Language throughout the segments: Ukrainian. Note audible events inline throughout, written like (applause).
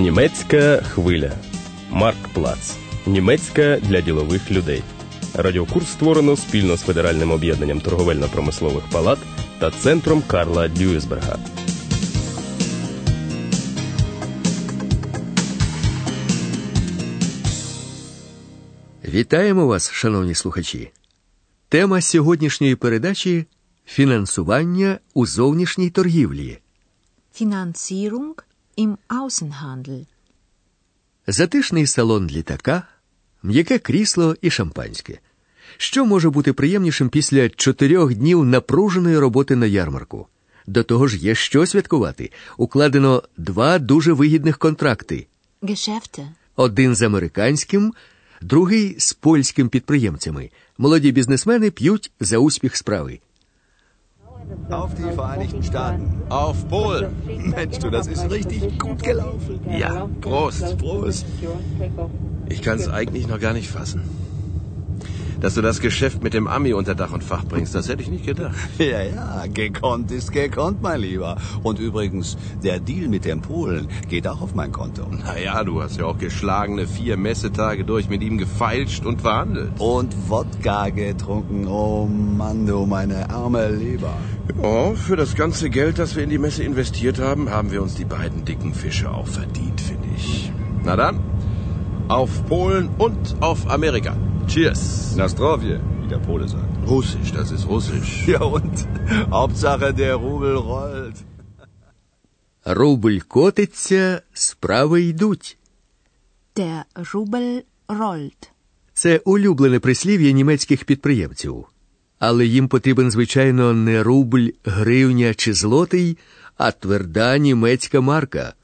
Німецька хвиля. Марк Плац. Німецька для ділових людей. Радіокурс створено спільно з Федеральним об'єднанням торговельно-промислових палат та центром Карла Дюйсберга. Вітаємо вас, шановні слухачі. Тема сьогоднішньої передачі фінансування у зовнішній торгівлі. Finanzierung im Außenhandel. Затишний салон літака, м'яке крісло і шампанське. Що може бути приємнішим після чотирьох днів напруженої роботи на ярмарку? До того ж, є що святкувати. Укладено два дуже вигідних контракти: Geschäfte. один з американським, другий з польським підприємцями. Молоді бізнесмени п'ють за успіх справи. Auf die Vereinigten Staaten. Auf Polen. Mensch, du, das ist richtig gut gelaufen. Ja, Prost. Prost. Ich kann es eigentlich noch gar nicht fassen. Dass du das Geschäft mit dem Ami unter Dach und Fach bringst, das hätte ich nicht gedacht. (laughs) Ja, ja, gekonnt ist gekonnt, mein Lieber. Und übrigens, der Deal mit dem Polen geht auch auf mein Konto. Naja, du hast ja auch geschlagene vier Messetage durch mit ihm gefeilscht und verhandelt. Und Wodka getrunken. Oh Mann, du, meine arme Leber. Oh, für das ganze Geld, das wir in die Messe investiert haben, haben wir uns die beiden dicken Fische auch verdient, finde ich. Na dann, auf Polen und auf Amerika. Cheers. Na zdrowie, wie der Pole sagt. Russisch, das ist Russisch. Ja und? (laughs) Hauptsache, der Rubel rollt. Рубль котиться, справи йдуть. Der Rubel rollt. Це улюблене прислів'я німецьких підприємців. Але їм потрібен, звичайно, не рубль, гривня чи злотий, а тверда німецька марка.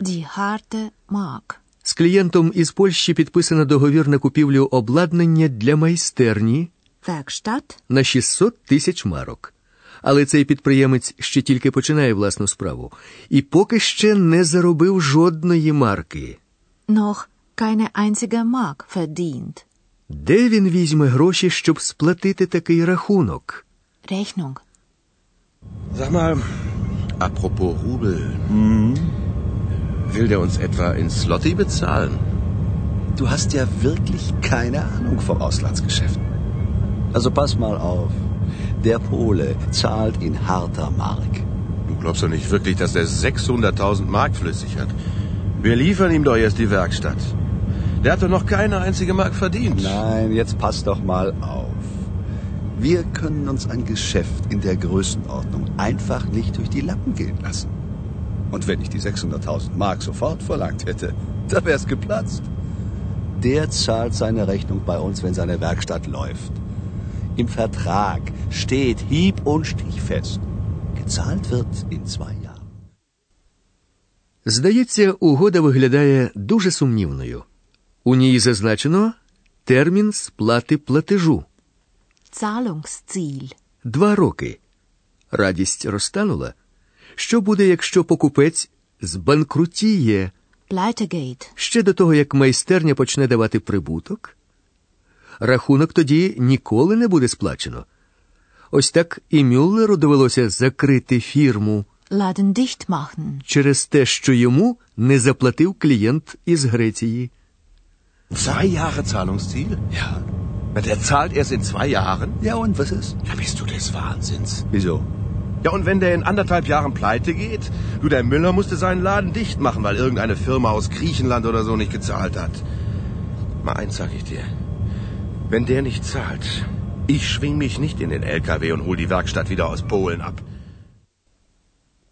Die harte Mark. З клієнтом із Польщі підписано договір на купівлю обладнання для майстерні Werkstatt. на 600 тисяч марок. Але цей підприємець ще тільки починає власну справу і поки ще не заробив жодної марки. Noch keine einzige Mark verdient. Де він візьме гроші, щоб сплатити такий рахунок? Rechnung. Sag mal, apropos Rubel. Will der uns etwa in Slotty bezahlen? Du hast ja wirklich keine Ahnung vom Auslandsgeschäften. Also pass mal auf. Der Pole zahlt in harter Mark. Du glaubst doch nicht wirklich, dass er 600.000 Mark flüssig hat. Wir liefern ihm doch erst die Werkstatt. Der hat doch noch keine einzige Mark verdient. Nein, jetzt pass doch mal auf. Wir können uns ein Geschäft in der Größenordnung einfach nicht durch die Lappen gehen lassen. Und wenn ich die 600.000 Mark sofort verlangt hätte, da wär's geplatzt. Der zahlt seine Rechnung bei uns, wenn seine Werkstatt läuft. Im Vertrag steht hieb- und stichfest. Gezahlt wird in zwei Jahren. Здається, угода виглядає дуже сумнівною. У ній зазначено термін сплати платежу Zahlungsziel. два роки. Радість розтанула. Що буде, якщо покупець збанкрутіє Pleitegate. ще до того, як майстерня почне давати прибуток? Рахунок тоді ніколи не буде сплачено. Ось так і Мюллеру довелося закрити фірму Laden dicht machen. через те, що йому не заплатив клієнт із Греції. Zwei Jahre Zahlungsziel? Ja. Der zahlt erst in zwei Jahren? Ja, und was ist? Ja, bist du des Wahnsinns. Wieso? Ja, und wenn der in anderthalb Jahren pleite geht? Du, der Müller musste seinen Laden dicht machen, weil irgendeine Firma aus Griechenland oder so nicht gezahlt hat. Mal eins sag ich dir. Wenn der nicht zahlt, ich schwing mich nicht in den LKW und hol die Werkstatt wieder aus Polen ab.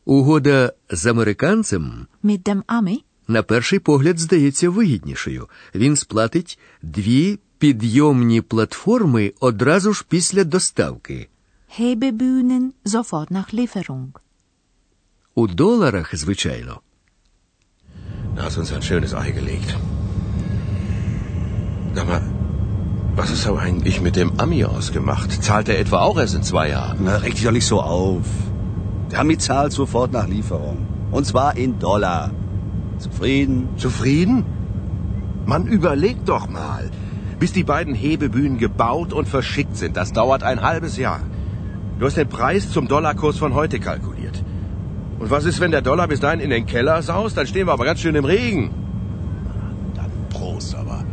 Угода з американцем Mit dem Ami. на перший погляд здається вигіднішою. Він сплатить дві підйомні платформи одразу ж після доставки. Hebebühnen sofort nach Lieferung. У доларах, звичайно. Da hast du uns ein schönes Ei gelegt. Sag mal, was ist aber eigentlich mit dem Ami ausgemacht? Zahlt er etwa auch erst in zwei Jahren? Na, reg dich doch nicht so auf. Der Ami zahlt sofort nach Lieferung. Und zwar in Dollar. Zufrieden? Zufrieden? Mann, überleg doch mal. Bis die beiden Hebebühnen gebaut und verschickt sind, das dauert ein halbes Jahr. Du hast den Preis zum Dollarkurs von heute kalkuliert. Und was ist, wenn der Dollar bis dahin in den Keller saust? Dann stehen wir aber ganz schön im Regen. Dann Prost, aber.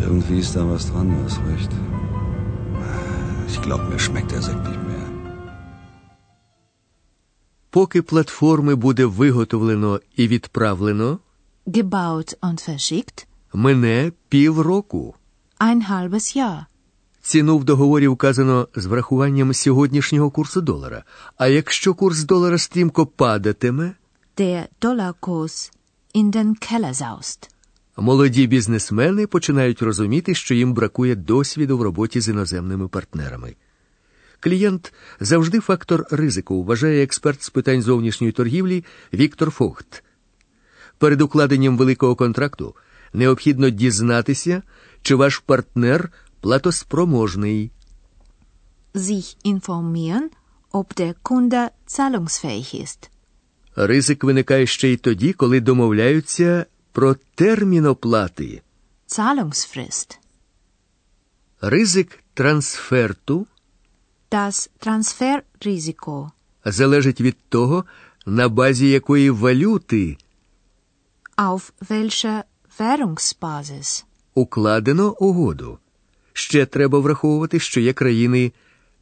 Irgendwie ist da was dran, du hast recht. Ich glaube, mir schmeckt der Sekt nicht mehr. Поки платформи буде виготовлено і відправлено, Gebaut und verschickt. мине півроку. Ein halbes Jahr. Ціну в договорі вказано з врахуванням сьогоднішнього курсу долара. А якщо курс долара стрімко падатиме, Der Dollarkurs in den Keller saust. молоді бізнесмени починають розуміти, що їм бракує досвіду в роботі з іноземними партнерами. Клієнт завжди фактор ризику, вважає експерт з питань зовнішньої торгівлі Віктор Фохт. Перед укладенням великого контракту необхідно дізнатися, чи ваш партнер платоспроможний. Sich informieren, ob der Kunde zahlungsfähig ist. Ризик виникає ще й тоді, коли домовляються про термін оплати. Zahlungsfrist. Ризик трансферту Das Transferrisiko залежить від того, на базі якої валюти auf welcher Währungsbasis. укладено угоду. Ще треба враховувати, що є країни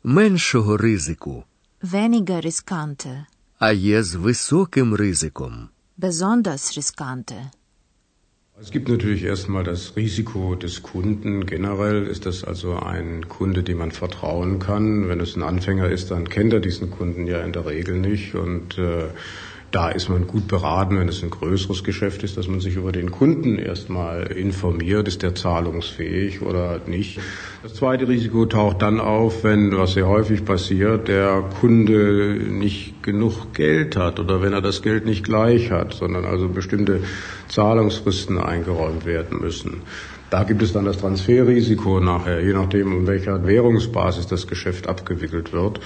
меншого ризику, Weniger riskante, а є з високим ризиком. besonders riskante. Es gibt natürlich erstmal das Risiko des Kunden. Generell ist das also ein Kunde, dem man vertrauen kann. Wenn es ein Anfänger ist, dann kennt er diesen Kunden ja in der Regel nicht. Und äh, da ist man gut beraten, wenn es ein größeres Geschäft ist, dass man sich über den Kunden erstmal informiert. Ist der zahlungsfähig oder nicht? Das zweite Risiko taucht dann auf, wenn, was sehr häufig passiert, der Kunde nicht genug Geld hat oder wenn er das Geld nicht gleich hat, sondern also bestimmte Zahlungsfristen eingeräumt werden müssen. Da gibt es dann das Transferrisiko nachher, je nachdem, in welcher Währungsbasis das Geschäft abgewickelt wird.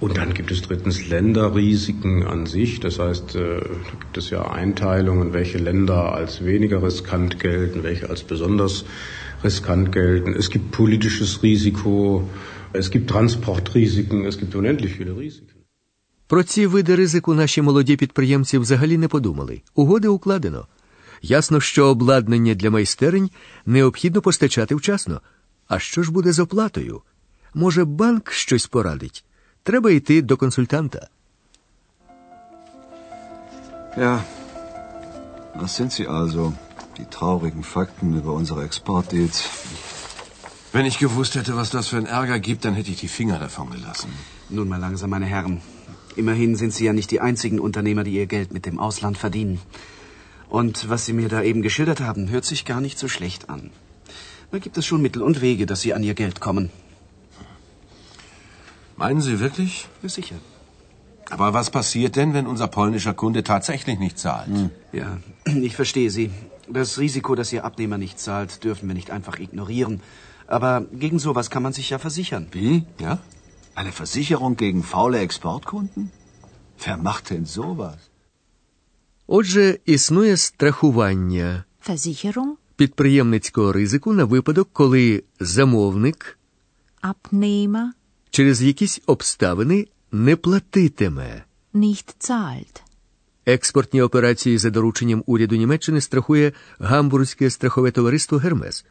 Und dann gibt es drittens Länderrisiken an sich. Das heißt, äh, da gibt es ja Einteilungen, welche Länder als weniger riskant gelten, welche als besonders riskant gelten. Es gibt politisches Risiko, es gibt Transportrisiken, es gibt unendlich viele Risiken. Про ці види ризику наші молоді підприємці взагалі не подумали. Угоди укладено. Ясно, що обладнання для майстерень необхідно постачати вчасно. А що ж буде з оплатою? Може, банк щось порадить? Треба йти до консультанта. Ja, das sind sie also. Die traurigen Fakten über unsere Exportdeals. Wenn ich gewusst hätte, was das für einen Ärger gibt, dann hätte ich die Finger davon gelassen. Nun mal langsam, meine Herren. Immerhin sind Sie ja nicht die einzigen Unternehmer, die ihr Geld mit dem Ausland verdienen. Und was Sie mir da eben geschildert haben, hört sich gar nicht so schlecht an. Da gibt es schon Mittel und Wege, dass Sie an Ihr Geld kommen. Meinen Sie wirklich? Ja, sicher. Aber was passiert denn, wenn unser polnischer Kunde tatsächlich nicht zahlt? Ja, ich verstehe Sie. Das Risiko, dass Ihr Abnehmer nicht zahlt, dürfen wir nicht einfach ignorieren. Aber gegen sowas kann man sich ja versichern. Wie? Ja? Eine Versicherung gegen faule Exportkunden? Wer macht denn sowas? Отже, існує страхування Versicherung, підприємницького ризику на випадок, коли замовник Abnehmer через якісь обставини не платитиме. nicht zahlt. Експортні операції за дорученням уряду Німеччини страхує гамбурзьке страхове товариство Гермес.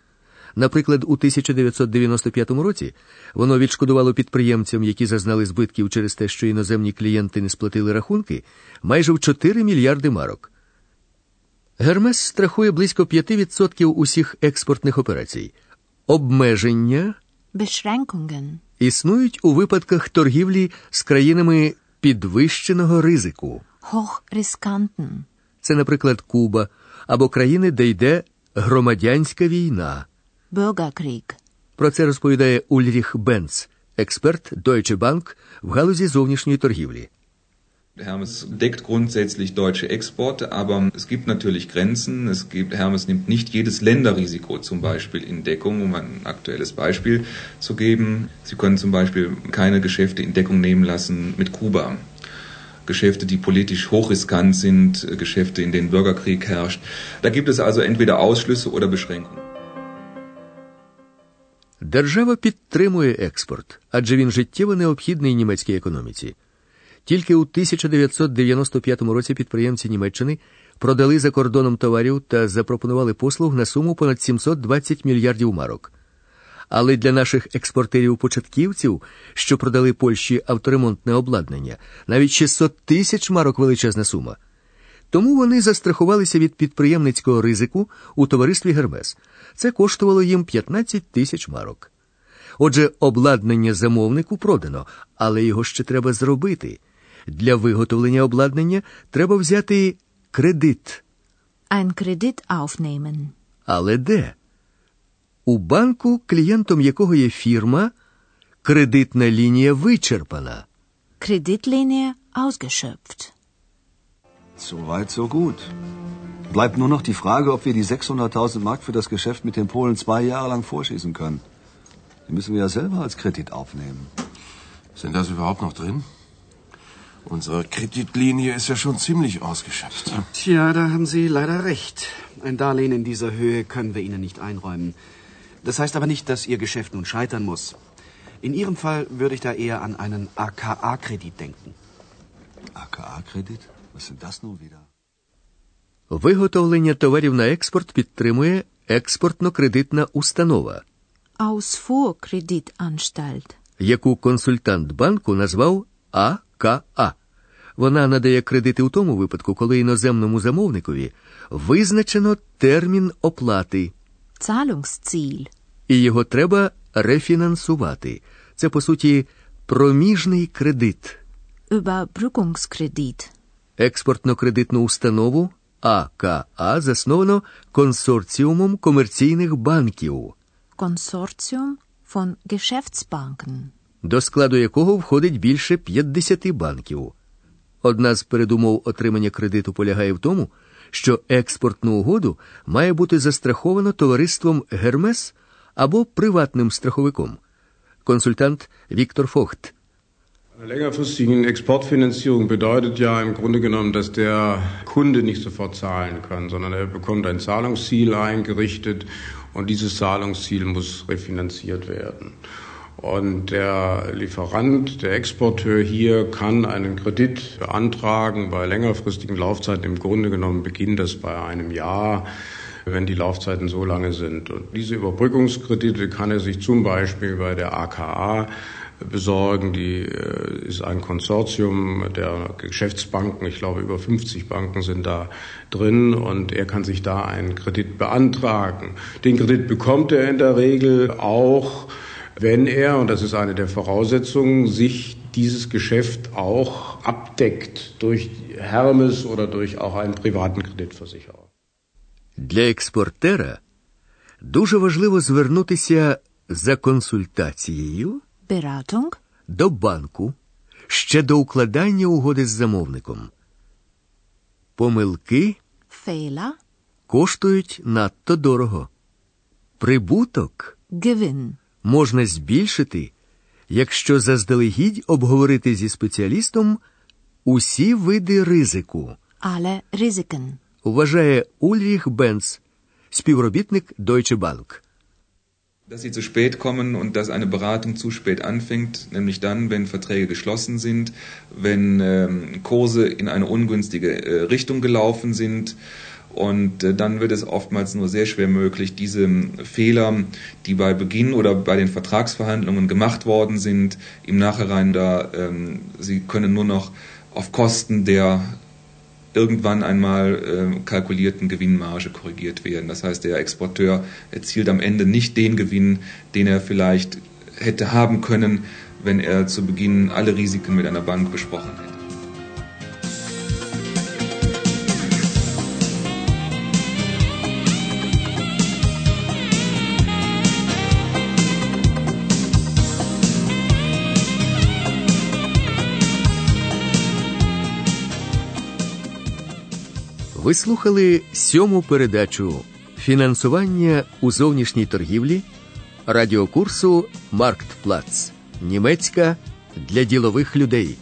Наприклад, у 1995 році воно відшкодувало підприємцям, які зазнали збитків через те, що іноземні клієнти не сплатили рахунки, майже в 4 мільярди марок. Гермес страхує близько 5% усіх експортних операцій. Обмеження Beschränkungen. існують у випадках торгівлі з країнами підвищеного ризику. Hochriskanten. Це, наприклад, Куба або країни, де йде громадянська війна. Bürgerkrieg. Про це розповідає Ульріх Бенц, експерт Deutsche Bank в галузі зовнішньої торгівлі. Hermes deckt grundsätzlich deutsche Exporte, aber es gibt natürlich Grenzen. Es gibt, Hermes nimmt nicht jedes Länderrisiko zum Beispiel in Deckung, um ein aktuelles Beispiel zu geben. Sie können zum Beispiel keine Geschäfte in Deckung nehmen lassen mit Kuba. Geschäfte, die politisch hochriskant sind, Geschäfte, in denen Bürgerkrieg herrscht. Da gibt es also entweder Ausschlüsse oder Beschränkungen. Держава підтримує експорт, адже він життєво необхідний німецькій економіці. Тільки у 1995 році підприємці Німеччини продали за кордоном товарів та запропонували послуг на суму понад 720 мільярдів марок. Але для наших експортерів-початківців, що продали Польщі авторемонтне обладнання, навіть 600 тисяч марок величезна сума. Тому вони застрахувалися від підприємницького ризику у товаристві Гермес. Це коштувало їм 15 тисяч марок. Отже, обладнання замовнику продано, але його ще треба зробити. Для виготовлення обладнання треба взяти кредит. Ein Kredit aufnehmen. Але де? У банку, клієнтом якого є фірма, кредитна лінія вичерпана. Kreditlinie ausgeschöpft. Soweit, so gut. Bleibt nur noch die Frage, ob wir die 600.000 Mark für das Geschäft mit den Polen zwei Jahre lang vorschießen können. Die müssen wir ja selber als Kredit aufnehmen. Sind das überhaupt noch drin? Unsere Kreditlinie ist ja schon ziemlich ausgeschöpft. Tja, da haben Sie leider recht. Ein Darlehen in dieser Höhe können wir Ihnen nicht einräumen. Das heißt aber nicht, dass Ihr Geschäft nun scheitern muss. In Ihrem Fall würde ich da eher an einen AKA-Kredit denken. AKA-Kredit? Was sind das nun wieder? Виготовлення товарів на експорт підтримує експортно-кредитна установа, Ausfuhrkreditanstalt. яку консультант банку назвав АКА. Вона надає кредити у тому випадку, коли іноземному замовникові визначено термін оплати, Zahlungsziel. і його треба рефінансувати. Це, по суті, проміжний кредит. Überbrückungskredit. Експортно-кредитну установу АКА засновано консорціумом комерційних банків, Konsortium von Geschäftsbanken. До складу якого входить більше 50 банків. Одна з передумов отримання кредиту полягає в тому, що експортну угоду має бути застраховано товариством Гермес або приватним страховиком. Консультант Віктор Фохт. Eine längerfristige Exportfinanzierung bedeutet ja im Grunde genommen, dass der Kunde nicht sofort zahlen kann, sondern er bekommt ein Zahlungsziel eingerichtet und dieses Zahlungsziel muss refinanziert werden. Und der Lieferant, der Exporteur hier kann einen Kredit beantragen bei längerfristigen Laufzeiten. Im Grunde genommen beginnt das bei einem Jahr, wenn die Laufzeiten so lange sind. Und diese Überbrückungskredite kann er sich zum Beispiel bei der AKA besorgen. Die äh, ist ein Konsortium der Geschäftsbanken. Ich glaube, über 50 Banken sind da drin und er kann sich da einen Kredit beantragen. Den Kredit bekommt er in der Regel auch, wenn er, und das ist eine der Voraussetzungen, sich dieses Geschäft auch abdeckt durch Hermes oder durch auch einen privaten Kreditversicherer. Для експортера дуже важливо звернутися за консультацією Beratung. до банку ще до укладання угоди з замовником. Помилки Fehler. коштують надто дорого. Прибуток Gewinn. Можна збільшити, якщо заздалегідь обговорити зі спеціалістом усі види ризику, Alle Risiken. вважає Ульріх Бенц, співробітник Deutsche Bank. Dass sie zu spät kommen und dass eine Beratung zu spät anfängt, nämlich dann, wenn Verträge geschlossen sind, wenn ähm, Kurse in eine ungünstige äh, Richtung gelaufen sind. Und äh, dann wird es oftmals nur sehr schwer möglich, diese ähm, Fehler, die bei Beginn oder bei den Vertragsverhandlungen gemacht worden sind, im Nachhinein da, ähm, sie können nur noch auf Kosten der irgendwann einmal äh, kalkulierten Gewinnmarge korrigiert werden. Das heißt, der Exporteur erzielt am Ende nicht den Gewinn, den er vielleicht hätte haben können, wenn er zu Beginn alle Risiken mit einer Bank besprochen hätte. Ви слухали сьому передачу Фінансування у зовнішній торгівлі радіокурсу Марктплац. Німецька для ділових людей.